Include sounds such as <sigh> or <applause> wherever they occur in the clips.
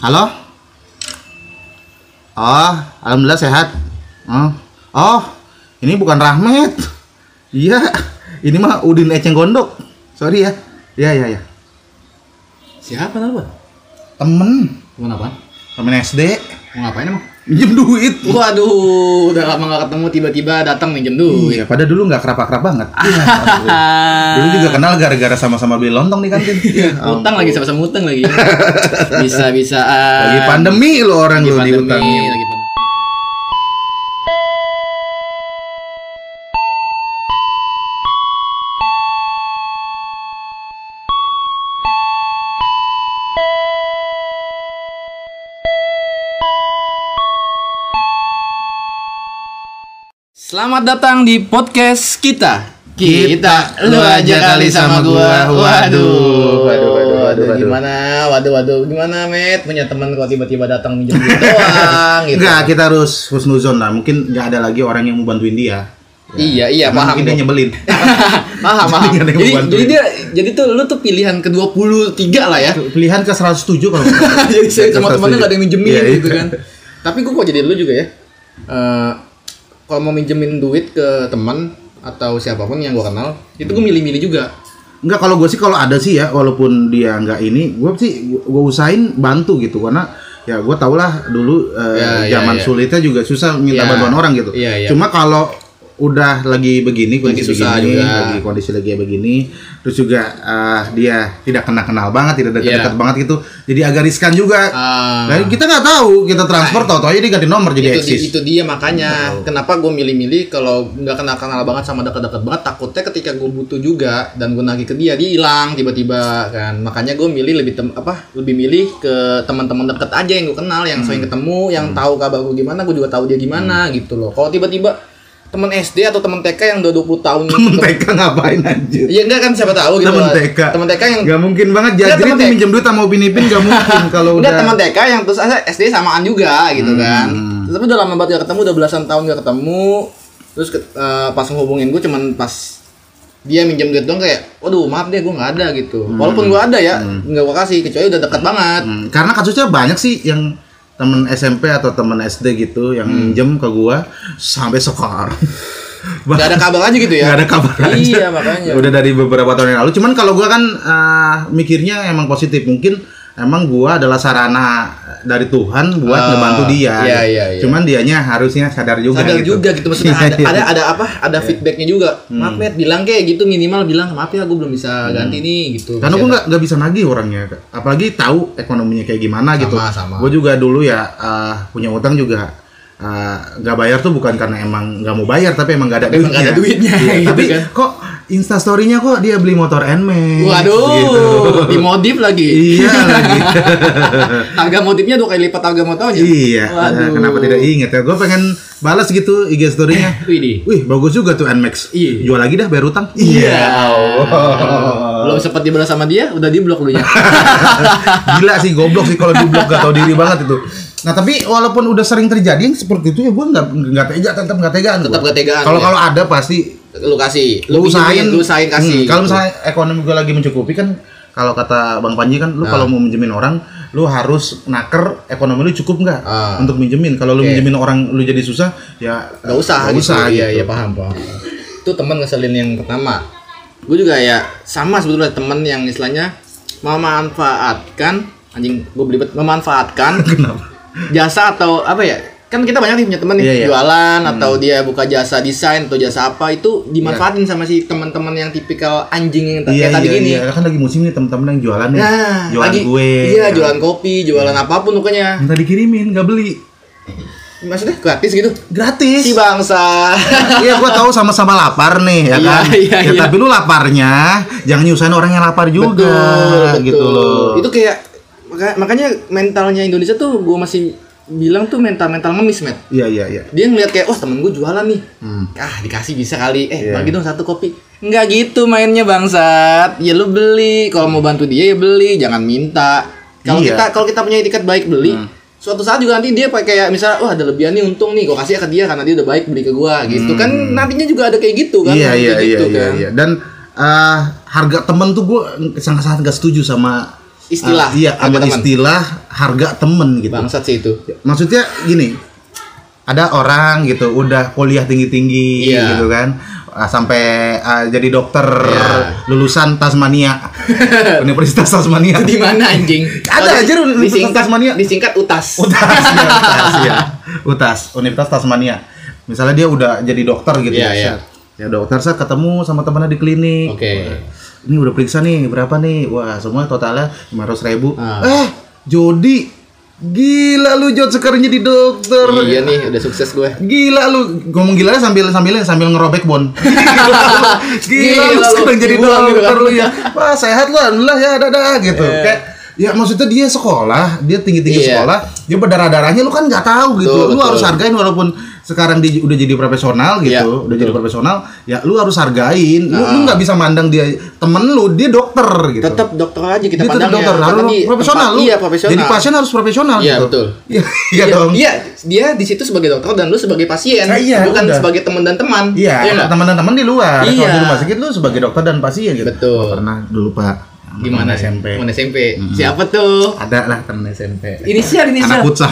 Halo? Oh, alhamdulillah sehat. Oh, oh ini bukan Rahmat. Iya, ini mah Udin Eceng Gondok. Sorry ya. Iya, iya, iya. Siapa nama? Temen, Temen apa? temen SD. Mau ngapain emang? Minjem duit. Waduh, udah lama gak ketemu tiba-tiba datang minjem duit. Iya, pada dulu nggak kerap-kerap banget. <laughs> Iya, dulu juga kenal gara-gara sama-sama beli lontong di kantin. Iya, Utang lagi sama-sama utang lagi. <laughs> Bisa-bisa Lagi pandemi lo orang lagi lo pandemi, diutangin. lagi pandemi. Selamat datang di podcast kita. Kita, lu aja kali sama gua. Waduh, Waduh, waduh, waduh, waduh. Gimana? Waduh, waduh. Gimana, Met? Punya teman kok tiba-tiba datang minjem duit <laughs> doang gitu. Enggak, kita harus husnuzon lah. Mungkin nggak ada lagi orang yang mau bantuin dia. Iya, iya, Karena paham. Mungkin dia nyebelin. <laughs> paham, paham. Jadi, jadi dia jadi tuh lu tuh pilihan ke-23 lah ya. Pilihan ke 107 kalau <laughs> jadi saya sama temannya 107. gak ada yang minjemin Iya, iya. gitu kan. Tapi gua kok jadi lu juga ya. Eh kalau mau minjemin duit ke teman atau siapa pun yang gua kenal, itu gua milih-milih juga. Enggak kalau gue sih kalau ada sih ya walaupun dia nggak ini, gue sih gue usahain bantu gitu karena ya gue tau lah dulu eh, Ya, ya, zaman ya. sulitnya juga susah minta Ya. bantuan orang gitu. Iya, iya. Cuma kalau udah lagi begini kondisi susah begini, juga. lagi kondisi lagi begini, terus juga eh, dia tidak kenal kenal banget, tidak dekat-dekat Iya. banget gitu, jadi agak riskan juga. Ah. Dan kita nggak tahu kita transfer tau tau aja dia ganti nomor jadi itu, eksis. itu dia makanya kenapa gue milih-milih kalau nggak kenal kenal banget sama dekat-dekat banget takutnya ketika gue butuh juga dan gue nagih ke dia dia hilang tiba-tiba kan makanya gue milih lebih tem apa lebih milih ke teman-teman deket aja yang gue kenal yang sering ketemu yang tahu kabar gue gimana gue juga tahu dia gimana gitu loh kalau tiba-tiba teman SD atau teman TK yang udah 20 tahun Temen TK ngapain anjir? Iya enggak kan siapa tahu gitu. Temen. TK. Temen TK yang Gak mungkin banget jadi TK. minjem duit sama Upin Ipin gak mungkin <laughs> kalau udah teman TK yang terus asa SD samaan juga gitu kan. Hmm. Tapi udah lama banget gak ketemu, udah belasan tahun gak ketemu. Terus ke- eh, pas ngehubungin gue cuman pas dia minjem duit dong kayak, waduh maaf deh gue nggak ada gitu. Walaupun gue ada ya, nggak gue kasih kecuali udah dekat banget. Hmm, karena kasusnya banyak sih yang temen SMP atau temen SD gitu yang Hmm. minjem ke gua sampai sekarang. <laughs> Gak ada kabar aja gitu ya. Nggak ada kabar aja. Iya makanya. Udah dari beberapa tahun yang lalu. Cuman kalau gua kan eh, mikirnya emang positif. Mungkin emang gua adalah sarana dari Tuhan buat Ah, ngebantu dia. iya, iya, iya. Cuman dianya harusnya sadar juga sadar gitu. juga gitu maksudnya <laughs> Iya, ada, iya. ada ada apa ada feedbacknya juga maaf Met bilang kayak gitu minimal bilang maaf ya gue belum bisa ganti nih gitu Karena gue nggak nggak bisa nagih orangnya, apalagi tahu ekonominya kayak gimana gitu. sama. Gue juga dulu ya eh, punya utang juga eh, nggak bayar tuh bukan karena emang nggak mau bayar, tapi emang nggak ada Tapi emang duitnya. nggak ada duitnya, Iya, <laughs> gitu tapi kan. kok instastorynya kok dia beli motor Nmax. waduh gitu. dimodif lagi iya lagi. <laughs> harga modifnya dua kali lipat harga motornya iya. waduh Kenapa tidak inget ya? Gue pengen balas gitu IG storynya. Widih. Wih bagus juga tuh Nmax. Iya. Jual lagi dah bayar utang. Iya. Allah. <laughs> belum sempat dibalas sama dia udah di blok dulunya <laughs> Gila sih goblok sih kalau di blok gak tau diri banget itu. Nah tapi walaupun udah sering terjadi yang seperti itu ya gue nggak nggak tega tetap nggak tegaan. Tetap nggak tegaan, Kalau ya. kalau ada pasti lu kasih lu usahain lu usahain kasih Hmm, kalau gitu. misalnya ekonomi gue lagi mencukupi kan kalau kata Bang Panji kan lu Nah. kalau mau minjemin orang lu harus naker ekonomi lu cukup nggak Ah. untuk minjemin. Kalau lu Oke. minjemin orang lu jadi susah ya nggak usah nggak gitu. usah iya gitu. iya paham paham itu teman ngeselin yang pertama gue juga ya sama sebetulnya teman yang istilahnya memanfaatkan anjing gue belibet memanfaatkan <laughs> Kenapa? jasa atau apa ya kan kita banyak nih punya teman nih Iya, iya. jualan atau dia buka jasa desain atau jasa apa itu dimanfaatin sama si teman-teman yang tipikal anjing yang Iya, kayak tadi iya, gini iya. kan lagi musim nih temen-temen yang jualan nih. nah jualan lagi gue. iya jualan kopi jualan apa pun pokoknya Minta dikirimin, nggak beli. maksudnya gratis gitu Gratis. si bangsa <laughs> Iya, gua tahu sama-sama lapar nih, ya Iya, kan? iya, ya, iya. tapi lu laparnya jangan nyusahin orang yang lapar juga, betul, gitu betul. loh. Itu kayak maka- makanya mentalnya Indonesia tuh gue masih bilang tuh mental mental ngemis met. Iya, iya, iya. Dia ngeliat kayak, oh temen gue jualan nih, Hmm. ah dikasih bisa kali, eh Iya. bagi dong satu kopi. Enggak gitu mainnya bangsat. Ya lu beli, kalau mau bantu dia ya beli, jangan minta. Kalau Iya. kita kalau kita punya etiket baik beli, suatu saat juga nanti dia pakai kayak misalnya, wah ada lebihan nih untung nih, gue kasih ke dia karena dia udah baik beli ke gua gitu kan nantinya juga ada kayak gitu kan. Iya, iya, iya, gitu iya, kan. iya. Dan eh, harga temen tuh gue sangat-sangat gak setuju sama istilah Ah, iya, harga istilah harga temen gitu. bangsat sih itu Maksudnya gini, ada orang gitu udah kuliah tinggi-tinggi Iya. gitu kan. ah, sampai ah, jadi dokter Iya. lulusan Tasmania. <laughs> Universitas Tasmania. di mana anjing Ada Oh, aja Universitas disingkat Tasmania. disingkat utas Utas, ya, <laughs> Utas, ya. Utas, Universitas Tasmania. Misalnya dia udah jadi dokter gitu Iya, ya. iya. set. Ya dokter saya ketemu sama temannya di klinik. oke Ini udah periksa nih berapa nih? Wah semua totalnya lima ribu. Ah. Eh Jody, gila lu Jod sekarang jadi dokter. iya nih udah sukses gue Gila lu ngomong gila sambil sambil sambil ngerobek bon. gila, <laughs> Gila lu lu, sekarang jadi gitu dokter kan. lu ya. Wah sehat lu alhamdulillah ya dadah gitu. Iya. Kayak ya maksudnya dia sekolah, dia tinggi-tinggi Iya. sekolah, dia berdarah-darahnya lu kan nggak tahu gitu. Betul, lu betul. harus hargain walaupun sekarang dia udah jadi profesional gitu, Iya, udah jadi profesional, ya lu harus hargain. Lu Nah. lu nggak bisa mandang dia temen lu, dia dokter gitu. tetap dokter aja kita dia pandangnya dokter, harus Karena di profesional tempat- lu. iya profesional Jadi pasien harus profesional Iya, gitu. betul. <laughs> Iya, iya dong. Iya, dia di situ sebagai dokter dan lu sebagai pasien, Ah, iya, bukan udah. sebagai teman dan teman. Iya, nggak? teman-teman di luar. Kalau Iya. di rumah sakit lu sebagai dokter dan pasien gitu. Betul. Oh, pernah dulu Pak. Gimana Teman SMP. Teman SMP. Siapa tuh? Ada lah teman SMP. <laughs> Inisial, inisial. Anak futsal.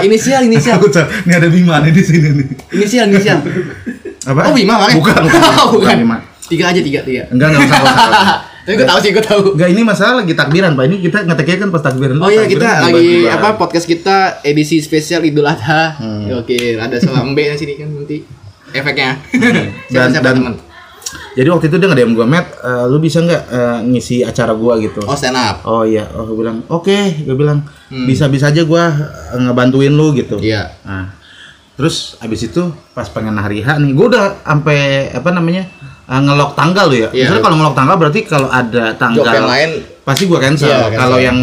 inisial, inisial. Futsal. Ini ada Bima nih di sini nih. Inisial, inisial. Apa? Oh, Bima, kan? <laughs> Bukan, bukan. Oh, bukan. Bima. Tiga aja, tiga, tiga. Enggak, enggak usah. <laughs> Tapi gue tahu sih, gue tahu. Enggak, ini masalah lagi takbiran, Pak. Ini kita ngeteknya kan pas takbiran. Oh iya, Takbiran kita lagi apa podcast kita edisi spesial Idul Adha. Hmm. Oke, ada selambe di sini kan nanti efeknya. Dan- Siapa, siapa, dan- teman? Jadi waktu itu dia nge-DM gue, Matt, eh, lu bisa nggak eh, ngisi acara gua gitu? Oh, stand up. Oh iya, oh gue bilang, oke, gue bilang, Hmm. bisa-bisa aja gua eh, ngebantuin lu gitu. Iya. Nah, terus abis itu pas pengen hari H nih, gue udah sampai apa namanya uh, ngelok tanggal lo ya. Iya. Misalnya kalau ngelok tanggal berarti kalau ada tanggal Job yang lain pasti gue cancel. Iya, cancel. kalau yang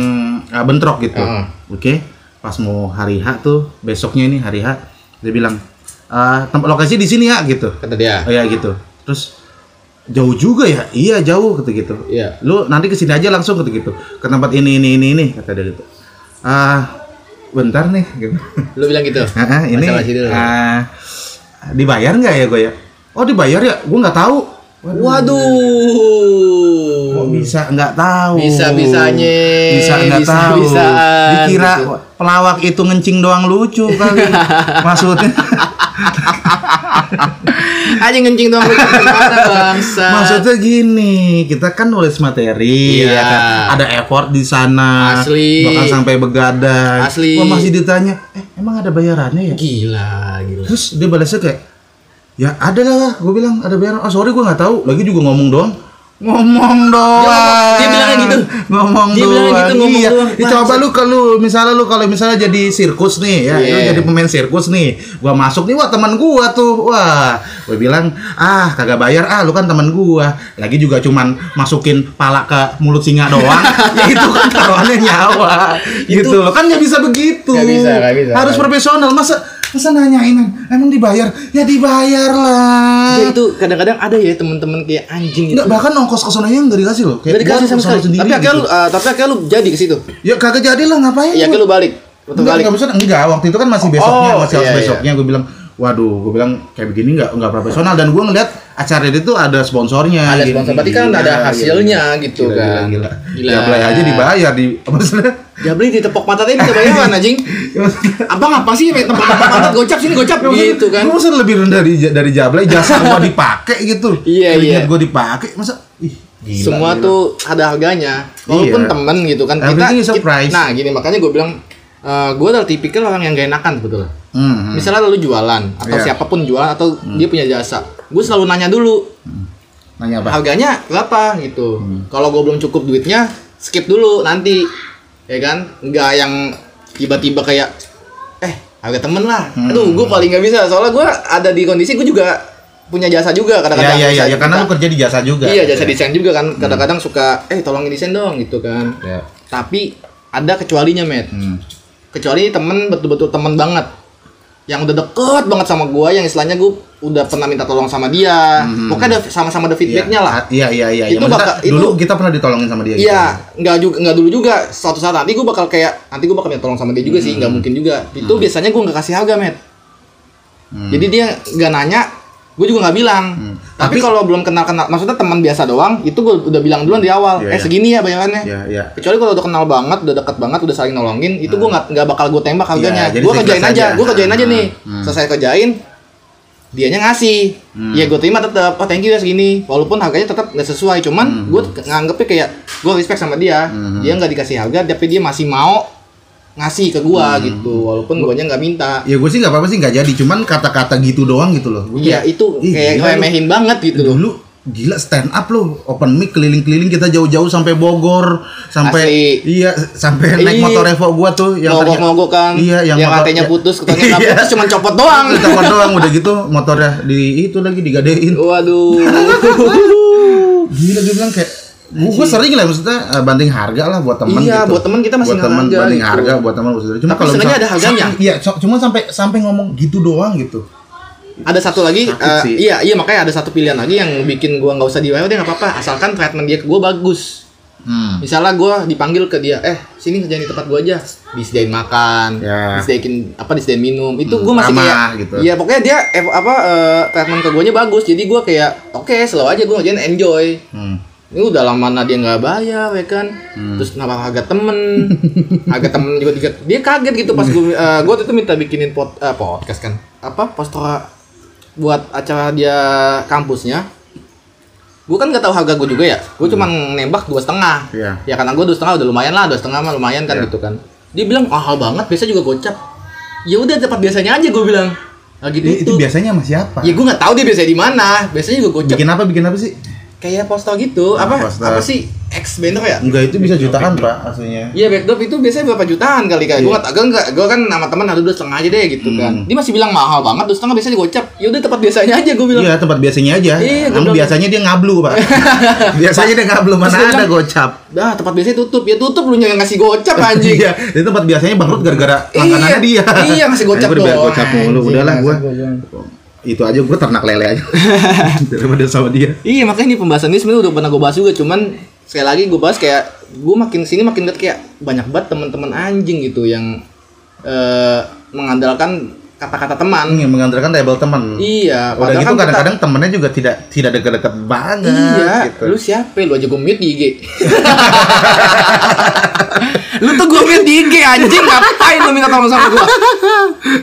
uh, bentrok gitu, Heeh. oke. Pas mau hari H tuh besoknya ini hari H, dia bilang "Uh, tempat lokasi di sini ya gitu. kata dia. Oh ya gitu. Terus jauh juga ya? Iya jauh kata gitu. Iya. Lu nanti ke sini aja langsung kata gitu. Ke tempat ini ini ini ini kata dia gitu. Ah bentar nih. Gitu. Lu bilang gitu. <laughs> Ah, ini ah, dibayar nggak ya gue ya? Oh dibayar ya? Gue nggak tahu. Waduh. Kok bisa nggak tahu? Bisa-bisanya. Bisa nggak tahu? Bisa-bisaan, Dikira gitu. pelawak itu ngencing doang lucu kali. <laughs> Maksudnya? <laughs> <laughs> Aja ngencing doang bangsa. Maksudnya gini, kita kan nulis materi, Iya. ya kan? Ada effort di sana, Asli. bahkan sampai begadang. Asli. Kok masih ditanya, eh emang ada bayarannya ya? Gila, gila. Terus dia balasnya kayak, ya ada lah, gue bilang ada bayaran. Oh sorry gue nggak tahu. Lagi juga ngomong doang. Ngomong doang. dia bilangnya gitu. Ngomong Dia doang. bilangnya gitu, ngomong iya. doang. Ya, coba lu kalau misalnya lu kalau misalnya jadi sirkus nih ya, lu Iya. jadi pemain sirkus nih. Gua masuk nih, wah teman gua tuh. Wah, gue bilang, "Ah, kagak bayar ah, lu kan teman gua." Lagi juga cuman masukin pala ke mulut singa doang. <laughs> ya itu kan taruhannya nyawa. gitu loh. Kan nggak bisa begitu. Nggak bisa, nggak bisa. Harus profesional. Masa masa nanyain emang dibayar? Ya dibayar lah. Ya itu kadang-kadang ada ya teman-teman kayak anjing itu. Enggak, bahkan ongkos ke sonanya nggak dikasih loh. Gak dikasih sama ke sana sekali. sendiri Tapi akhirnya gitu. lu, eh, tapi akhirnya lu jadi ke situ. Ya kagak jadi lah ngapain? Ya akhirnya lu balik. Waktu Enggak, balik. enggak bisa enggak. Waktu itu kan masih besoknya, Oh, masih iya, iya. besoknya gue bilang, waduh, gue bilang kayak begini enggak enggak profesional dan gue ngeliat acara itu ada sponsornya. Ada gini, sponsor. Berarti kan gila, ada gila, hasilnya gila. gitu Gila, kan. Gila, gila. Gila. Ya aja dibayar di <laughs> maksudnya? Ya beli di tepok mata tadi bisa bayaran <laughs> anjing. Abang apa sih tepok-tepok mata gocap sini gocap gitu kan. Gue masa lebih rendah dari dari Jablay jasa gua dipakai gitu. Iya, iya. gue dipakai masa ih gila, Semua gila. tuh ada harganya. Walaupun Iya. temen gitu kan kita, Everything kita-. Nah, gini makanya gue bilang eh gue adalah tipikal orang yang gak enakan sebetulnya. Hmm, hmm. Misalnya lu jualan atau Iya. siapa pun jualan atau dia punya jasa, gue selalu nanya dulu Nanya apa? harganya berapa gitu. Hmm. Kalau gue belum cukup duitnya, skip dulu nanti, ya kan? Nggak yang tiba-tiba kayak, eh harga temen lah. Hmm. Aduh, gue paling nggak bisa. Soalnya gue ada di kondisi gue juga punya jasa juga Ya kadang-kadang. ya ya, ya karena lu kerja di jasa juga. Iya jasa desain juga kan. Kadang-kadang suka, eh tolongin desain dong gitu kan. Ya. Tapi ada kecualinya, Matt. Hmm. Kecuali temen betul-betul temen banget. Yang udah deket banget sama gua yang istilahnya gua udah pernah minta tolong sama dia. Pokoknya ada sama-sama ada feedbacknya Iya. lah. Iya iya iya. Itu Maksudnya bakal- itu- dulu kita pernah ditolongin sama dia. gitu. Iya, nggak juga nggak dulu juga. Suatu saat nanti gua bakal kayak nanti gua bakal minta tolong sama dia juga sih, nggak mungkin juga. Itu biasanya gua nggak kasih harga, Matt. Hmm. Jadi dia nggak nanya, gue juga nggak bilang Hmm. tapi, Tapi- kalau belum kenal kenal maksudnya teman biasa doang itu gue udah bilang duluan di awal Iya, eh iya. segini ya bayarannya Ya, ya. kecuali kalau udah kenal banget udah deket banget udah saling nolongin itu gue nggak nggak bakal gue tembak harganya Iya, jadi gue kerjain aja aja. gue kerjain aja Hmm, nih hmm. selesai kerjain dianya ngasih Hmm. ya gue terima tetap oh thank you ya segini walaupun harganya tetap nggak sesuai cuman gue nganggepnya kayak gue respect sama dia Hmm. dia nggak dikasih harga tapi dia masih mau ngasih ke gue gitu walaupun gue nggak minta Ya gue sih nggak apa-apa sih nggak jadi, cuman kata-kata gitu doang gitu loh. Gua Iya kayak, itu "Ih, kayak gila lu." remehin banget gitu loh. Dulu gila stand up loh, open mic keliling-keliling kita jauh-jauh sampai Bogor, sampai Asli. iya sampai naik Iya. motor Evo gua tuh yang tadinya- Mogok-mogok kan. Iya, yang, yang motor- katanya ya- putus, <laughs> katanya Iya. putus cuma copot doang. Copot doang udah gitu motornya di itu lagi digadein. Waduh. <laughs> Gila dia bilang kayak gue sering lah maksudnya eh, banding harga lah buat temen Iya, gitu. buat temen kita masih buat harga banding gitu. harga buat maksudnya. Cuma Tapi kalau seenggaknya misal- ada harganya. Iya, cuma sampai sampai ngomong gitu doang gitu. ada satu lagi, sih. iya iya makanya ada satu pilihan lagi yang bikin gua nggak usah di WO deh nggak apa-apa, asalkan treatment dia ke gua bagus. Hmm. Misalnya gua dipanggil ke dia, eh sini kerjain di tempat gua aja, disediain makan, Ya. disediain apa disediain minum, itu Hmm, gua masih ramah kayak, gitu. iya pokoknya dia eh, apa eh, treatment ke guanya bagus, jadi gua kayak oke slow aja gua ngerjain enjoy. Hmm. Ini udah lama mana dia nggak bayar ya kan? Terus kenapa harga temen? Harga temen juga dia, dia kaget gitu pas gue uh, Gue tuh minta bikinin pot, eh, podcast kan. Apa? Poster buat acara dia kampusnya. Gue kan nggak tahu harga gue juga ya. Gue cuma nembak dua setengah. Iya. Ya karena gue dua setengah udah lumayan lah Dua setengah mah lumayan kan Iya. gitu kan. Dia bilang mahal banget biasa juga gocap. Ya udah tempat biasanya aja gue bilang. Lagi Itu, itu tutup. biasanya sama siapa? Ya gue nggak tahu dia biasanya di mana. Biasanya juga gocap. Bikin apa? Bikin apa sih? Kayak poster gitu Ah, apa poster. apa sih ex banner ya Enggak itu bisa jutaan pak aslinya. Iya backdrop itu biasanya berapa jutaan kali kan? Gue Iya. nggak, gue nggak, gue kan sama teman ada dua setengah aja deh gitu kan. Hmm. Dia masih bilang mahal banget, dua setengah biasanya gocap. Ya udah tempat biasanya aja gue bilang. Iya tempat biasanya aja. Iya, Namun bilang- biasanya dia ngablu pak. <laughs> biasanya dia ngablu Terus mana dia ada bilang, gocap. Dah tempat biasanya tutup, ya tutup lu yang ngasih gocap anjing. Iya, itu tempat biasanya bangkrut gara-gara langganannya dia. Iya, ngasih gocap Nah, doang. gocap mulu, udahlah gua. Itu aja gua ternak lele aja. <laughs> Daripada sama dia. Iya makanya ini pembahasan ini sebenarnya udah pernah gue bahas juga, cuman sekali lagi gue bahas kayak gue makin sini makin liat kayak banyak banget teman-teman anjing gitu yang eh, mengandalkan kata-kata teman. Yang mengandalkan label teman. Iya, Udah gitu kan kita- kadang-kadang temennya juga tidak tidak dekat-dekat banget Iya, gitu. lu siapa? Lu aja gue mute di IG. <laughs> lu tuh gue mute di IG anjing ngapain lu minta tolong sama gue?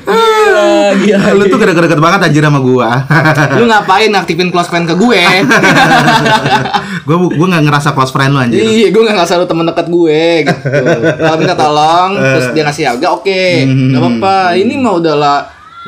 Gila, gila. lu tuh gak deket-deket banget anjir sama gua. <laughs> Lu ngapain aktifin close friend ke gue? <laughs> gua gua gak ngerasa close friend lu anjir. Iya, gue gak ngerasa lu temen dekat gue gitu. Kalau minta tolong, terus dia ngasih harga, oke, Hmm. nggak apa-apa. Ini mah udahlah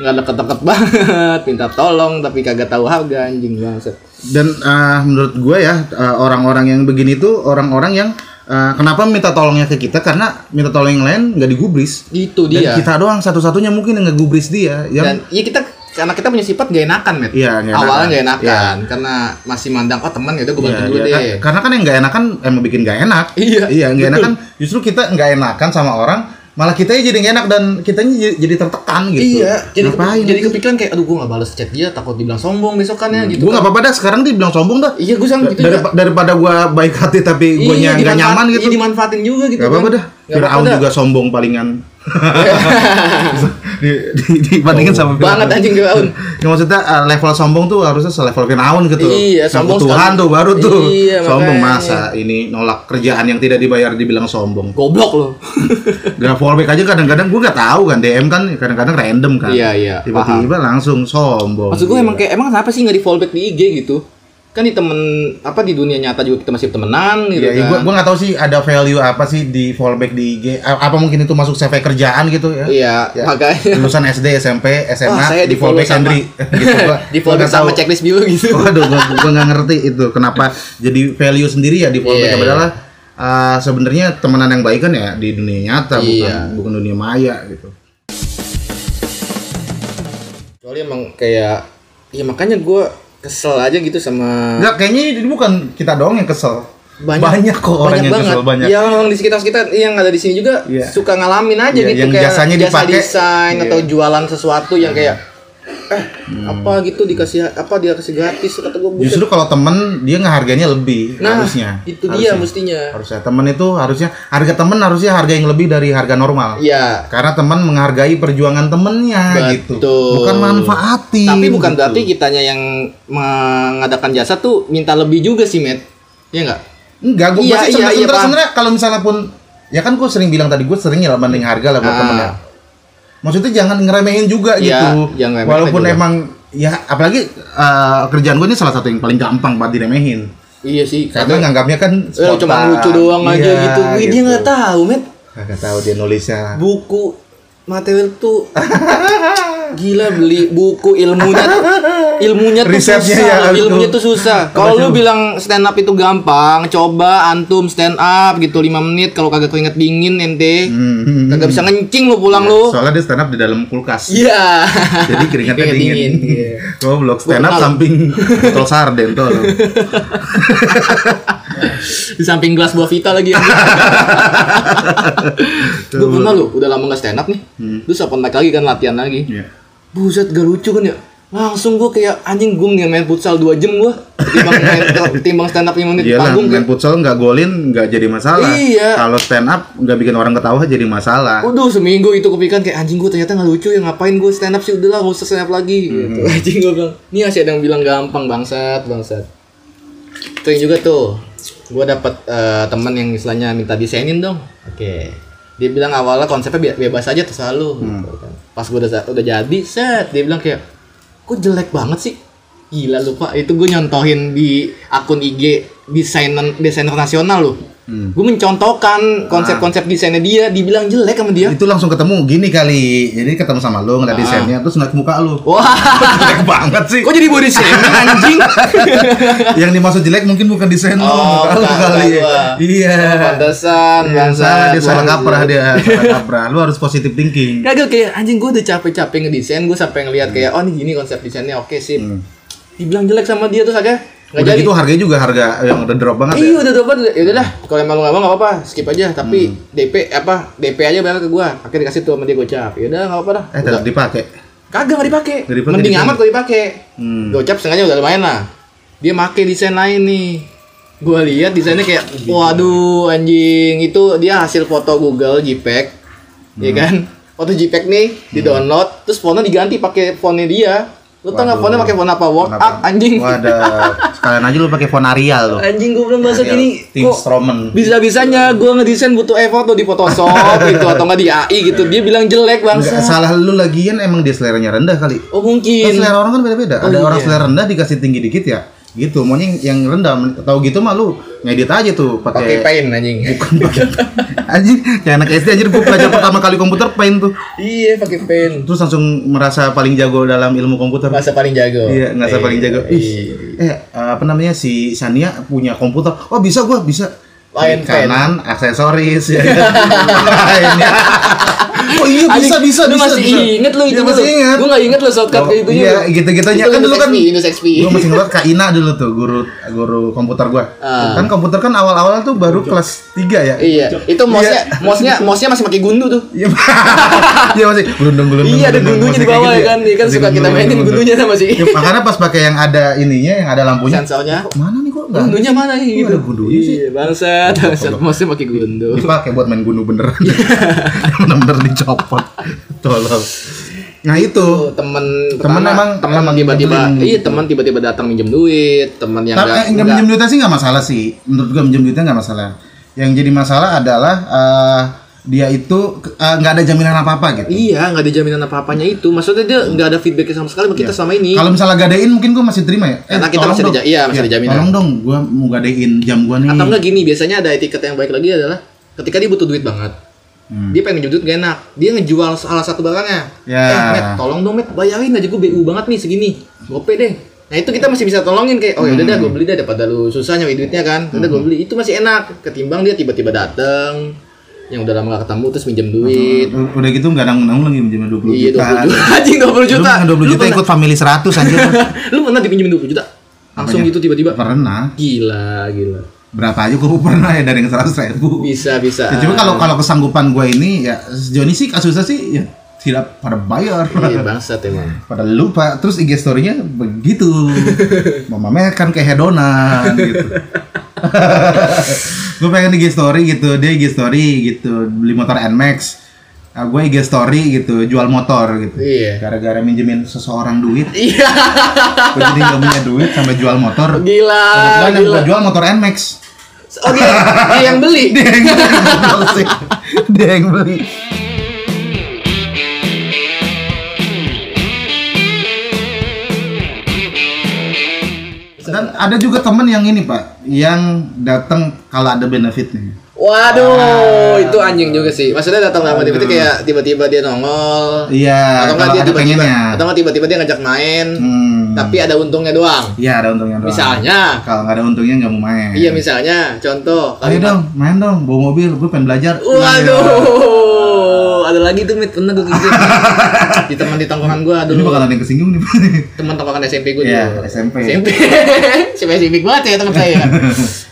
nggak deket-deket banget, minta tolong tapi kagak tahu harga anjing banget. Dan eh, menurut gue ya eh, orang-orang yang begini tuh orang-orang yang eh, kenapa minta tolongnya ke kita karena minta tolong yang lain nggak digubris. Itu Dan dia. kita doang satu-satunya mungkin yang ngegubris dia. Yang Dan iya kita karena kita punya sifat gak enakan, Met. Iya, enakan. Awalnya gak enakan Iya. karena masih mandang oh teman ya udah gue bantu Iya, dulu iya, deh. kan- karena kan yang nggak enakan emang bikin nggak enak. Iya, Iya, betul. <laughs> enakan. Justru kita nggak enakan sama orang, malah kita jadi enak dan kitanya jadi, tertekan gitu. Iya, jadi Ngapain? jadi kepikiran kayak aduh gue gak balas chat dia takut dibilang sombong besokannya gitu. gue kan. nggak apa-apa dah. Sekarang dia bilang sombong dah. Iya, gue sama gitu Dari- juga. daripada gue baik hati tapi gue Iya, nggak nyaman gitu. Iya, dimanfaatin juga gitu. Gak apa-apa kan. dah. Apa-apa Fir'aun dah. juga sombong palingan. <laughs> <laughs> di, di, dibandingin sama Fir'aun. banget anjing Firaun. Ya, maksudnya uh, level sombong tuh harusnya selevel Fir'aun gitu. Iya, Ngaku sombong Tuhan sekali. tuh baru tuh. Iya, sombong makanya. masa ini nolak kerjaan yang tidak dibayar dibilang sombong. Goblok lo. <laughs> Gak fallback aja kadang-kadang gue gak tahu kan DM kan kadang-kadang random kan. Iya, iya, Tiba-tiba langsung sombong. Maksud gue emang kayak emang kenapa sih nggak di fallback di IG gitu? Kan di temen apa di dunia nyata juga kita masih temenan gitu Iya, iya, kan. gue gue nggak tahu sih ada value apa sih di fallback di IG. Apa mungkin itu masuk CV kerjaan gitu ya? Iya, Ya. makanya Lulusan SD, SMP, SMA, Wah, saya di fallback sama- gitu, <laughs> gua, di fallback sama tahu. checklist biru gitu. Waduh, gua, gua nggak ngerti itu kenapa <laughs> jadi value sendiri ya di fallback. Iya, Padahal uh, sebenarnya temenan yang baik kan ya di dunia nyata Iya. bukan bukan dunia maya gitu. Kecuali emang kayak ya makanya gue kesel aja gitu sama Enggak, kayaknya ini bukan kita doang yang kesel. banyak, kok orang yang kesel banyak. Ya orang di sekitar kita yang ada di sini juga Iya. suka ngalamin aja Iya, gitu yang kayak jasanya jasa dipakai. desain Iya. atau jualan sesuatu yang kayak eh apa gitu dikasih apa dia kasih gratis kata gue buset. Justru kalau temen dia ngehargainya lebih Nah, harusnya. itu dia Harusnya. mestinya. Harusnya temen itu harusnya harga temen harusnya harga yang lebih dari harga normal. Iya. Karena teman menghargai perjuangan temennya gitu. Betul. Bukan manfaatin. Tapi bukan gitu. berarti kitanya yang mengadakan jasa tuh minta lebih juga sih, Met. Iya enggak? Enggak, gue Iya, iya, sebenarnya iya, kalau misalnya pun ya kan gue sering bilang tadi gue sering ya banding harga lah buat Ah. temennya. Maksudnya jangan ngeremehin juga Iya, gitu. jangan Walaupun juga. emang ya apalagi eh, kerjaan gue ini salah satu yang paling gampang buat diremehin. Iya sih. Karena nganggapnya kan Eh, cuma lucu doang aja Iya, gitu. Wih, dia nggak tahu, Met. Kagak tahu dia nulisnya. Buku material tuh <laughs> gila beli buku ilmunya <laughs> ilmunya tuh Risetnya susah ya, ilmunya tuh susah kalau lu bilang stand up itu gampang coba antum stand up gitu 5 menit kalau kagak keringet dingin ente Hmm. kagak bisa ngencing lu pulang lu Soalnya dia stand up di dalam kulkas. iya Jadi keringatnya Keringet dingin. Iya. Goblok stand up samping botol sarden tuh. <laughs> di samping gelas buah vita lagi <laughs> gue pernah lu udah lama gak stand up nih terus open mic lagi kan latihan lagi Iya. Buset gak lucu kan ya? Langsung gue kayak anjing gue nih main futsal 2 jam gue Timbang, <laughs> main, timbang stand up 5 menit di Iya lah, panggung main kayak futsal nggak golin nggak jadi masalah. Iya. Kalau stand up nggak bikin orang ketawa jadi masalah. Waduh seminggu itu kepikiran kayak anjing gue ternyata gak lucu ya ngapain gue stand up sih? Udahlah gak usah stand up lagi gitu. <laughs> Anjing gue bilang ini masih ada yang bilang gampang bangsat bangsat. Itu juga tuh. Gue dapat eh, teman yang istilahnya minta desainin dong. Oke dia bilang awalnya konsepnya be- bebas aja terserah lu gitu kan. pas gue udah udah jadi set dia bilang kayak kok jelek banget sih? Gila lu pak. Itu gue nyontohin di akun IG desainer desainer nasional loh gue mencontohkan konsep-konsep desainnya dia dibilang jelek sama dia Itu langsung ketemu gini kali. Jadi ketemu sama lu ngeliat desainnya terus ngeliat muka lu. wah <laughs> Jelek banget sih. kok jadi body shaming <laughs> anjing Yang dimaksud jelek mungkin bukan desain Oh, muka lu bukan, kali. gua. Iya. Oh, pantesan bangsa salah dia salah kaprah dia, salah kaprah. Lu harus positive thinking. Kagak kayak anjing gue udah capek-capek ngedesain gue sampai ngeliat kayak oh nih gini konsep desainnya oke sih dibilang jelek sama dia terus akhirnya nggak Udah jadi. gitu harganya juga harga yang udah drop banget iya ya. udah dapat ya udahlah kalau emang lu nggak mau nggak apa-apa. Skip aja. Tapi DP apa DP aja bayar ke gua. Akhirnya dikasih tuh sama dia gocap. Ya udah nggak apa-apa dah. Eh, tetap dipakai. kagak nggak dipakai. Mending amat kalau dipakai. Hmm. gocap setengahnya udah lumayan lah. Dia make desain lain nih. Gua lihat desainnya kayak waduh anjing. Itu dia hasil foto Google JPEG. Ya kan? Foto JPEG nih di download. Terus fontnya diganti pakai fontnya dia lu tau nggak Waduh. fontnya pakai font apa Kenapa? Art anjing Wadah, sekalian aja lu pakai font Arial lu. anjing gue belum masuk ini Tim Stroman. bisa-bisanya gue ngedesain butuh effort tuh di Photoshop <laughs> gitu atau nggak di AI gitu dia bilang jelek Enggak bangsa salah lu lagian emang dia seleranya rendah kali. oh Kan mungkin selera orang kan beda-beda. Ada Oh, orang iya. selera rendah dikasih tinggi dikit ya. Gitu, maunya yang, rendah. Tahu gitu mah lu ngedit aja tuh pakai pakai paint anjing. <laughs> Bukan pakai anjing kayak anak SD aja gue belajar pertama kali komputer paint tuh. Iya pakai paint. Terus langsung merasa paling jago dalam ilmu komputer. Masa paling jago. Iya nggak paling jago. Iya. Ih, eh apa namanya si Sania punya komputer. Oh bisa gua bisa Lain kanan aksesoris. <laughs> Ya lainnya oh iya bisa Anjing, bisa lu bisa masih bisa. inget lu Iya, itu masih ingat gue nggak inget lu shortcut Oh, kayak itu iya gitu-gitunya. Kan dulu kan Windows XP Gue masih ngeliat Kak Ina dulu tuh guru guru komputer gua. Ah. Kan komputer kan awal-awal tuh baru kelas 3 ya. iya itu mouse-nya mouse-nya mouse-nya masih pakai gundu tuh. Iya. <laughs> Iya masih gelundung-gelundung. iya ada gundunya di bawah gitu ya kan? Iya kan Masih suka kita mainin gundunya sama sih Ya, makanya pas pakai yang ada ininya, yang ada lampunya. sensornya. Mana nih enggak? gundunya mana nih gitu ada gundunya sih? iya bangsat bangsat mouse-nya pakai gundu Dipakai buat main gundu beneran. <laughs> Bener-bener dicopot. Tolong. Nah itu. Temen Temen pertama, emang temen emang tiba-tiba iya gitu. teman tiba-tiba datang minjem duit teman yang Tapi nggak- eh, nggak nggak- minjem duitnya sih nggak masalah sih. Menurut gua minjem duitnya nggak masalah. Yang jadi masalah adalah eh, dia itu eh, nggak ada jaminan apa-apa gitu. iya nggak ada jaminan apa apanya itu maksudnya dia nggak ada feedback sama sekali sama kita selama ini Kalau misalnya gadein mungkin gua masih terima ya. Karena kita masih dong. iya, masih ada jaminan. Tolong dong, gua mau gadein jam gua nih. atau enggak gini biasanya ada etiket yang baik lagi adalah ketika dia butuh duit banget Hmm. dia pengen minjem duit gak enak dia ngejual salah satu barangnya Ya. eh Met tolong dong Met bayarin aja gue BU banget nih segini gope deh nah itu kita masih bisa tolongin kayak oh ya udah dah gue beli dah daripada lu susah nyari duitnya kan udah gue beli itu masih enak ketimbang dia tiba-tiba dateng yang udah lama gak ketemu terus minjem duit Udah gitu nggak nanggung-nanggung lagi minjem 20 iya juta. 20 juta <laughs> anjing 20 juta Lu 20 juta ikut family 100 anjir. pernah, lu pernah dipinjemin 20 juta langsung gitu tiba-tiba Pernah. gila gila Berapa aja gua pernah ya dari yang 100 ribu. bisa bisa Ya, cuma kalau kalau kesanggupan gue ini ya ini sih kasusnya sih ya tidak pada bayar. Iya <laughs> bangsat emang. pada lupa terus IG story-nya begitu <laughs> memamerkan kehedonan gitu <laughs> gue pengen IG story gitu dia IG story gitu beli motor Nmax Ah, gue IG story gitu jual motor gitu Iya. gara-gara minjemin seseorang duit Iya. gue jadi gak punya duit sampai jual motor Gila. kebetulan yang gue jual motor Nmax Oh dia, dia yang beli. <laughs> dia yang beli dia yang beli dan ada juga temen yang ini pak yang datang kalau ada benefitnya Waduh, itu anjing juga sih. Maksudnya datang lama tiba-tiba kayak tiba-tiba dia nongol. iya atau enggak kalau dia tiba-tiba atau enggak tiba-tiba dia ngajak main. hmm. Tapi ada untungnya doang. iya ada untungnya doang Misalnya, kalau nggak ada untungnya nggak mau main iya misalnya contoh ayo dong main dong bawa mobil gue pengen belajar Iya. Waduh, ada lagi tuh mit pernah gue gitu. <laughs> di teman di tongkrongan gue ini dulu. bakalan yang kesinggung nih <laughs> Teman tongkrongan SMP gue Iya, dulu. SMP. SMP. <laughs> Spesifik banget ya teman saya.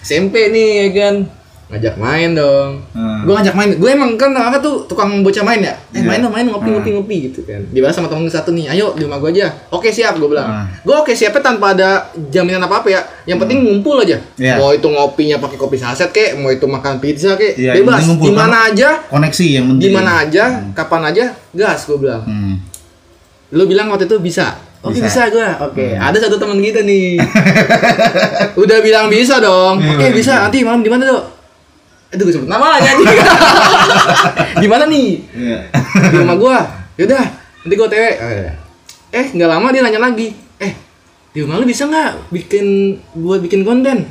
SMP nih ya kan. Ngajak main dong. Hmm. Gue ngajak main. Gue emang kan apa tuh tukang bocah main ya. Eh Iya. main dong, main ngopi ngopi ngopi gitu kan. Dibahas sama temen satu nih. Ayo di rumah gue aja. Oke siap gue bilang. Hmm. Gue oke siapnya tanpa ada jaminan apa apa ya. Yang penting ngumpul aja. Iya. Mau itu ngopinya pakai kopi saset kek, mau itu makan pizza kek, Iya, yang bebas. Di mana aja, koneksi yang penting di mana aja, kapan aja, gas gue bilang. hmm. Lu bilang waktu itu bisa. Oke Bisa. bisa, gue. Oke, ada satu teman kita nih. <laughs> Udah bilang bisa dong. Iya, Oke iya, bisa. iya. Nanti malam di mana dok? Aduh gue sebut namanya anjing. <laughs> di mana nih? Iya. Di rumah gua. Yaudah, nanti gua tewe. Eh, nggak lama dia nanya lagi. Eh, di rumah lu bisa nggak bikin gua bikin konten?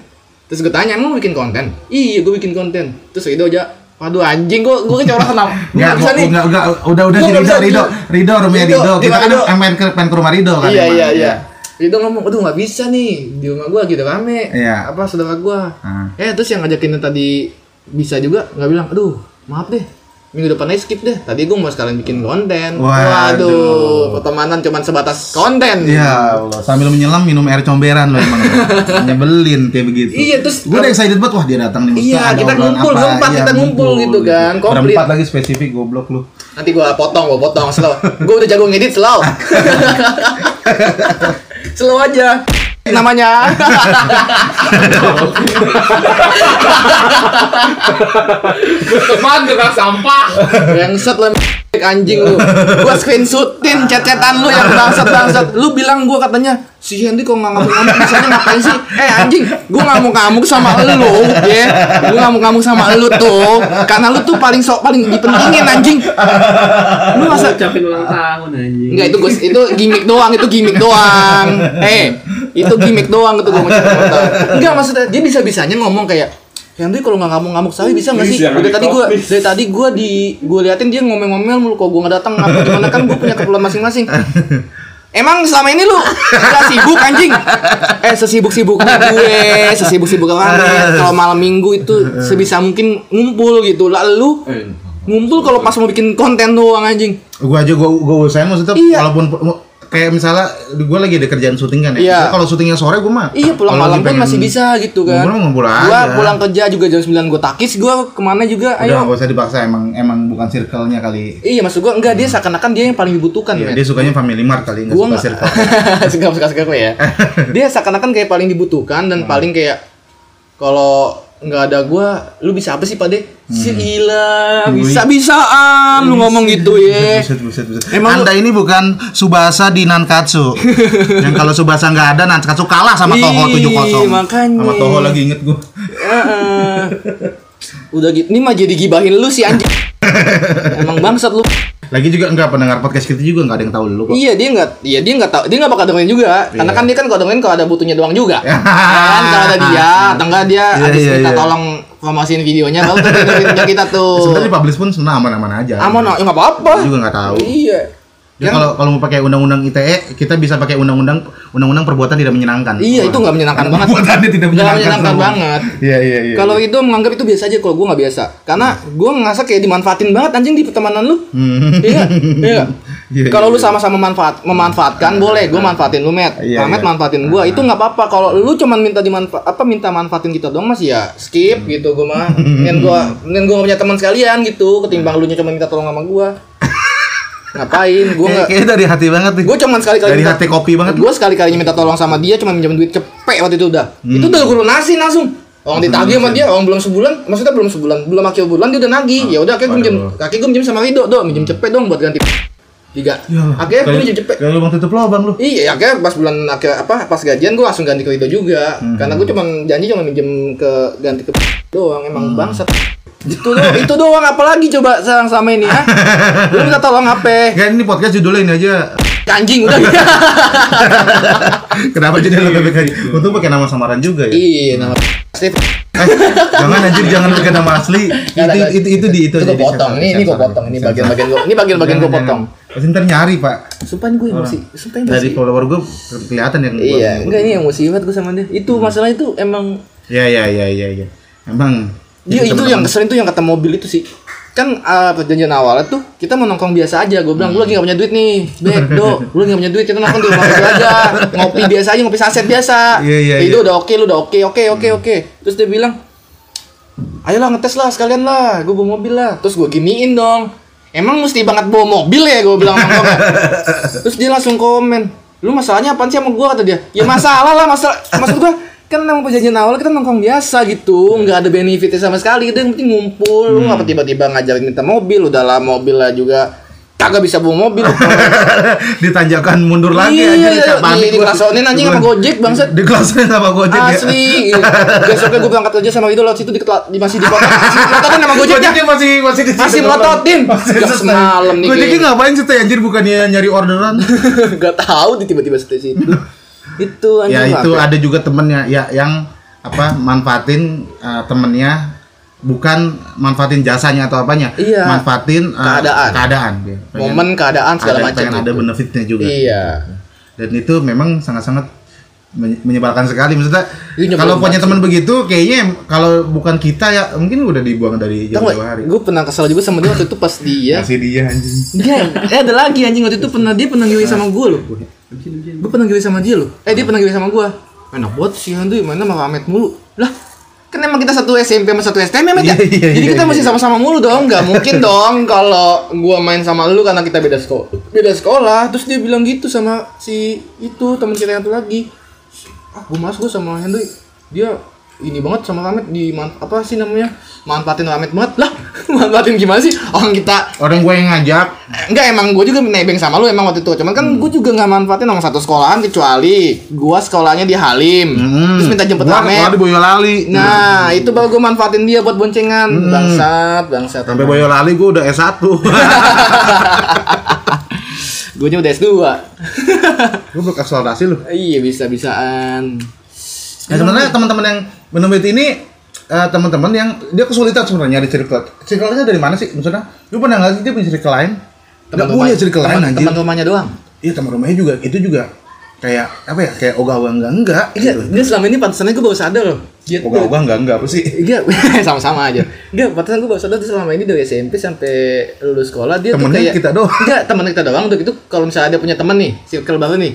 Terus gue tanya, emang lu bikin konten? Iya, gue bikin konten. Terus Rido aja, waduh anjing, gua gua kecorotan sama. Gua Nggak, nggak bisa nih. nggak, nggak, udah, udah Gua si nggak Rido, Rido, Rido, rumahnya Rido, Kita kan main ke, main ke rumah Rido kan. Iya emang. iya iya. Rido ngomong, aduh nggak bisa nih di rumah gua gitu rame. Iya. Apa saudara gua? Ah. Eh terus yang ngajakin tadi bisa juga nggak bilang, aduh maaf deh minggu depan aja skip deh. Tadi gua mau sekalian bikin konten. Waduh. Waduh, pertemanan cuman sebatas konten. Iya Allah, sambil menyelam minum air comberan loh emang. <laughs> Nyebelin kayak begitu. Iya, terus- gue udah excited banget wah dia datang nih. Iya, kita ngumpul, berempat Iya, kita ngumpul gitu kan, komplit. Berempat lagi spesifik goblok lu. Nanti gua potong, gua potong slow. gua udah jago ngedit slow. <laughs> <laughs> slow aja. Namanya. Teman tukang sampah. Bangsat lah anjing lu. Gua screenshotin chat-chatan lu yang bangsat-bangsat. Lu bilang gua katanya si Hendy kok nggak ngamuk-ngamuk misalnya ngapain sih? Eh anjing, gua ngamuk-ngamuk sama lu, ya. Gua ngamuk-ngamuk sama lu tuh karena lu tuh paling sok paling dipentingin anjing. Lu masa Ucapin ulang tahun anjing. Enggak itu Gus, itu gimmick doang, itu gimmick doang. Eh, itu gimmick doang itu gua mau <laughs> cerita. Enggak maksudnya dia bisa-bisanya ngomong kayak Henry kalau nggak ngamuk-ngamuk saya bisa nggak sih? Bisa, Udah tadi gua topis. dari tadi gua di gua liatin dia ngomel-ngomel mulu kok gua nggak datang ngapa gimana kan gua punya keperluan masing-masing. Emang selama ini lu gak sibuk anjing? Eh sesibuk-sibuknya gue, sesibuk-sibuk banget. Kalau malam minggu itu sebisa mungkin ngumpul gitu. Lalu Eh, ngumpul kalau pas mau bikin konten doang anjing. Gue aja gue gue usahain maksudnya Iya. walaupun kayak misalnya gue lagi ada kerjaan syuting kan ya. Iya. Kalau syutingnya sore gue mah. Iya pulang malam pun pengen- masih bisa gitu kan. Ngumpul Gua aja. pulang kerja juga jam 9 gua takis gua ke mana juga Udah ayo. gak usah dipaksa emang emang bukan circle-nya kali. Iya maksud gua enggak dia seakan-akan dia yang paling dibutuhkan Iya, dia sukanya family mart kali nggak Gua suka circle. <laughs> suka suka suka gue ya. <laughs> Dia seakan-akan kayak paling dibutuhkan dan Hmm. paling kayak kalau nggak ada gua, lu bisa apa sih pade? Si Hmm. Ila, bisa bisaan lu ngomong gitu ya. Buset, buset, buset. Emang lu- Anda ini bukan Subasa di Nankatsu. <laughs> yang kalau Subasa nggak ada, Nankatsu kalah sama Toho 7-0. makanya. Sama Toho lagi inget gue. Heeh. Udah gitu, ini mah jadi gibahin lu sih anjing. <laughs> Emang bangsat lu. Lagi juga enggak pendengar podcast kita juga nggak ada yang tahu lu kok. Iya dia nggak, iya dia nggak tahu, dia nggak bakal dengerin juga, karena Iya. kan dia kan kalau dengerin kalau ada butuhnya doang juga, <laughs> kan kalau ada dia, atau enggak dia Iya, habis iya, minta iya. tolong promosiin videonya, baru tuh dengerin <laughs> kita tuh. Sebenarnya publish pun sebenarnya aman-aman aja. Aman, ya nggak apa-apa. Juga nggak tahu. Iya. Ya, kalau kalau mau pakai undang-undang ITE, kita bisa pakai undang-undang undang-undang perbuatan tidak menyenangkan. Iya itu nggak menyenangkan banget. Perbuatannya tidak menyenangkan. menyenangkan banget. Iya iya iya. Kalau itu menganggap itu biasa aja, kalau gue nggak biasa, karena gue ngerasa kayak dimanfaatin banget anjing di pertemanan lu. Hmm. Iya, iya. <laughs> Iya, Kalau iya, lu sama-sama manfaat, memanfaatkan boleh, gue <laughs> manfaatin lu met, Iya, Mamet iya. manfaatin gue, itu nggak apa-apa. Kalau lu cuman minta dimanfa apa minta manfaatin kita doang masih ya skip gitu gue mah. <laughs> Mending gue, mending gue punya teman sekalian gitu, ketimbang lu cuma minta tolong sama gue. Ngapain gue Kayak- nggak Kayaknya dari hati banget nih. gue cuman sekali kali Dari hati kopi banget. gue sekali kalinya minta tolong sama dia cuma minjem duit cepet waktu itu udah itu udah gue lunasin langsung Orang ditagih sama dia, orang belum sebulan, maksudnya belum sebulan, belum akhir bulan dia udah nagih. Ya udah, akhirnya gue minjem, kaki gue minjem sama Rido, do, minjem cepet dong buat ganti tiga. Ya, Akhirnya gue minjem cepet. Kayak lu bang tutup lubang lu. Iya, akhirnya pas bulan akhir apa pas gajian gue langsung ganti ke Rido juga. Karena gue cuma janji cuma minjem ke ganti ke doang emang bangsat. Itu doang, itu doang apalagi coba sekarang sama ini ya. <laughs> Lu minta tolong apa? Kan ini podcast judulnya ini aja. Anjing udah. <laughs> Kenapa jadi lu bebek aja? Untung pakai nama samaran juga ya. iya, nama Steve. Eh, jangan anjir jangan pakai nama asli. Itu itu itu di itu. Itu aja, potong. Ini ini sensor. potong. Ini bagian-bagian gue. Ini bagian-bagian Jangan, potong. Pasti ntar nyari pak. Sumpah gue emosi. Sumpah ini Dari emosi. follower gue kelihatan yang. gua- Iya, enggak ini emosi banget gue sama dia. Itu masalah itu emang Ya ya ya ya ya. Emang. Dia itu yang keselin tuh yang kata mobil itu sih. Kan uh, perjanjian awalnya tuh kita mau nongkrong biasa aja. Gue bilang gue lagi gak punya duit nih, Bek, <laughs> do, lagi gak punya duit kita nongkrong di rumah aja, ngopi biasa aja, ngopi saset biasa. Iya, iya, Itu iya. udah oke, lu udah oke, oke, oke, oke. Terus dia bilang, ayolah ngetes lah sekalian lah, gue bawa mobil lah. Terus gue giniin dong. Emang mesti banget bawa mobil ya gue bilang sama gua. <laughs> Terus dia langsung komen, lu masalahnya apaan sih sama gue kata dia? Ya masalah lah, masalah maksud gue kan nama perjanjian awal kita nongkrong biasa gitu, nggak ada benefitnya sama sekali. Kita yang penting ngumpul, lu ngapa tiba-tiba ngajarin minta mobil, udah lah mobil lah juga kagak bisa bawa mobil. <laughs> ditanjakan mundur lagi Iya, anjir iya, panik di- gua. dikelasonin anjing sama Gojek, bangsat. Dikelasonin sama Gojek ya. Asli, besoknya gue berangkat kerja sama itu lewat situ di, di masih di kota, <laughs> masih dikototin sama Gojeknya. Gojeknya masih masih di Masih melototin. Gak semalam nih Gojeknya ngapain sih anjir bukannya nyari orderan? <laughs> Gak tahu di tiba-tiba situ. Itu anjing ya itu ya? ada juga temennya ya yang apa manfaatin uh, temennya bukan manfaatin jasanya atau apanya Iya. manfaatin uh, Keadaan. keadaan dia Pengen- momen keadaan segala ada, macam pengen ada gitu. benefitnya juga Iya. dan itu memang sangat-sangat menyebalkan sekali. Maksudnya Iya, kalau punya teman begitu kayaknya kalau bukan kita ya mungkin udah dibuang dari jauh-jauh hari. Gue pernah kesel juga sama dia waktu itu pas dia. masih dia anjing. Dia, eh ada lagi anjing. Waktu itu pernah dia pernah gili sama gue loh. Gue pernah gili sama dia loh. Eh dia pernah gili sama gue. Enak banget sih Handu mana sama Ahmed mulu. Lah kan emang kita satu SMP sama satu STM ya ya? Iya, iya, Jadi iya, kita mesti sama-sama mulu dong. Gak mungkin <laughs> dong kalau gua main sama lu karena kita beda sekolah Beda sekolah. Terus dia bilang gitu sama si itu temen kita yang satu lagi Ah gue mas gue sama Henry Dia ini banget sama Ramet di man- apa sih namanya? Manfaatin Ramet banget. Lah <laughs> manfaatin gimana sih? Orang kita. Orang gue yang ngajak. Eh, Enggak emang gue juga nebeng sama lu emang waktu itu. Cuman kan gue juga gak manfaatin sama satu sekolahan Kecuali gue sekolahnya di Halim. Hmm. Terus minta jemput Gua di Boyolali. Nah itu baru gue manfaatin dia buat boncengan. Bangsat Bangsat. Sampai Boyolali gue udah S1 <laughs> Gue udah S2 <laughs> gue belum eksploitasi lu Iya bisa-bisaan Nah sebenarnya teman-teman yang minum itu ini eh, teman-teman yang dia kesulitan sebenarnya nyari circle. Circle-nya dari mana sih? Maksudnya, lu pernah nggak sih dia punya circle lain? Nggak punya circle lain teman, anjir. teman rumahnya doang Iya teman rumahnya juga itu juga kayak apa ya? Kayak ogah-ogah enggak enggak Iya, gitu. dia selama ini pantesannya gue baru sadar loh Dia tuh Ogah-ogah enggak enggak apa sih? Iya, <laughs> sama-sama aja. Enggak, pantesan gue baru sadar dia selama ini dari SMP sampai lulus sekolah dia tuh Temennya kayak kita doang. Enggak, temen kita doang udah gitu kalau misalnya dia punya temen nih, circle baru nih.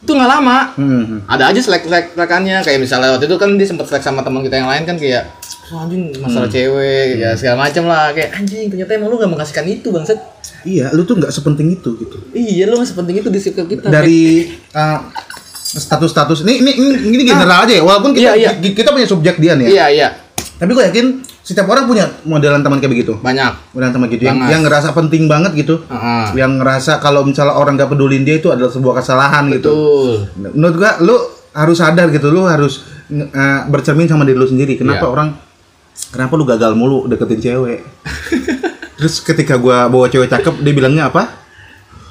Itu nggak lama. Hmm. Ada aja selek-selek-selekannya kayak misalnya waktu itu kan dia sempat selek sama teman kita yang lain kan kayak "Wah, anjing masalah Hmm. cewek ya segala macam lah kayak anjing ternyata emang lu gak mengasihkan itu bangsat Iya, lu tuh nggak sepenting itu gitu. iya lu gak sepenting itu di circle kita Dari eh, status-status ini ini ini, ini general aja ya. Walaupun kita Iya, iya. ki- kita punya subjek dia nih ya. iya iya Tapi gue yakin setiap orang punya modelan teman kayak begitu. banyak Modelan teman gitu yang, yang ngerasa penting banget gitu. Heeh. yang ngerasa kalau misalnya orang gak pedulin dia itu adalah sebuah kesalahan gitu. betul Menurut gua lu harus sadar gitu, lu harus eh, bercermin sama diri lu sendiri. Kenapa Iya. orang kenapa lu gagal mulu deketin cewek? <laughs> Terus ketika gua bawa cewek cakep, dia bilangnya apa?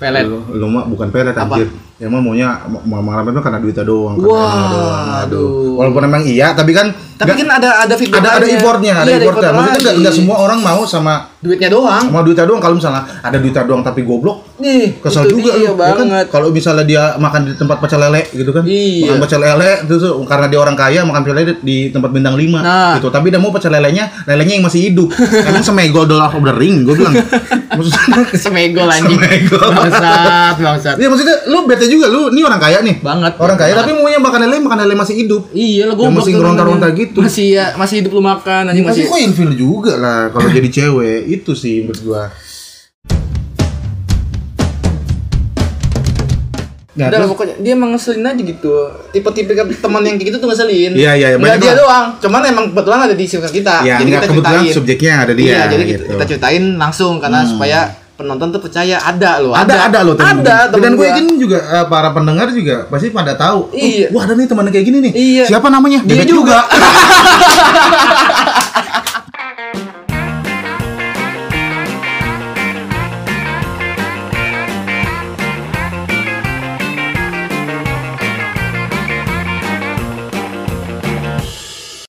pelet Lu, lu mah bukan pelet Apa? anjir. Ya mah maunya mau malam itu karena duitnya doang. Wah, uangnya doang. aduh. Walaupun emang iya, tapi kan tapi nggak- kan ada ada feedback ada ada effortnya, ada Iya, effortnya. effort Maksudnya nggak nggak semua orang mau sama duitnya doang sama duitnya doang. Kalau misalnya ada duitnya doang tapi goblok, nih kesel itu juga dia lu, ya kan? banget Kalau misalnya dia makan di tempat pecel lele gitu kan. Iya. Makan pecel lele terus karena dia orang kaya makan pecel lele di tempat bintang 5 Nah. gitu. Tapi dia mau pecel lelenya, lelenya yang masih hidup. <laughs> Emang semegol dollar of the ring gue bilang. <laughs> Maksudnya <laughs> semegol anjing Semegol. bangsat bangsat Iya maksudnya lu bete juga lu ini orang kaya nih. Banget, Orang kaya banget. tapi maunya makan lele, makan lele masih hidup. iya lah gue Yang masih ngeronta-ronta gitu. masih ya masih hidup lu makan anjing Masih masih kok ilfil juga lah kalau <laughs> jadi cewek itu sih menurut gua. Nggak, Udah terus- pokoknya dia emang ngeselin aja gitu. Tipe-tipe teman yang kayak gitu tuh ngeselin. Iya, iya, iya, dia doang. Cuman emang kebetulan ada di circle kita. Ya, jadi kita kebetulan ceritain. subjeknya ada dia, Iya, jadi kita, gitu. kita ceritain langsung karena supaya penonton tuh percaya ada loh. ada ada loh temen Ada gue. dan temen gue yakin juga eh, para pendengar juga pasti pada tahu. Oh, Iya. wah ada nih teman kayak gini nih. Iya. Siapa namanya? Dia Bebek juga. <laughs>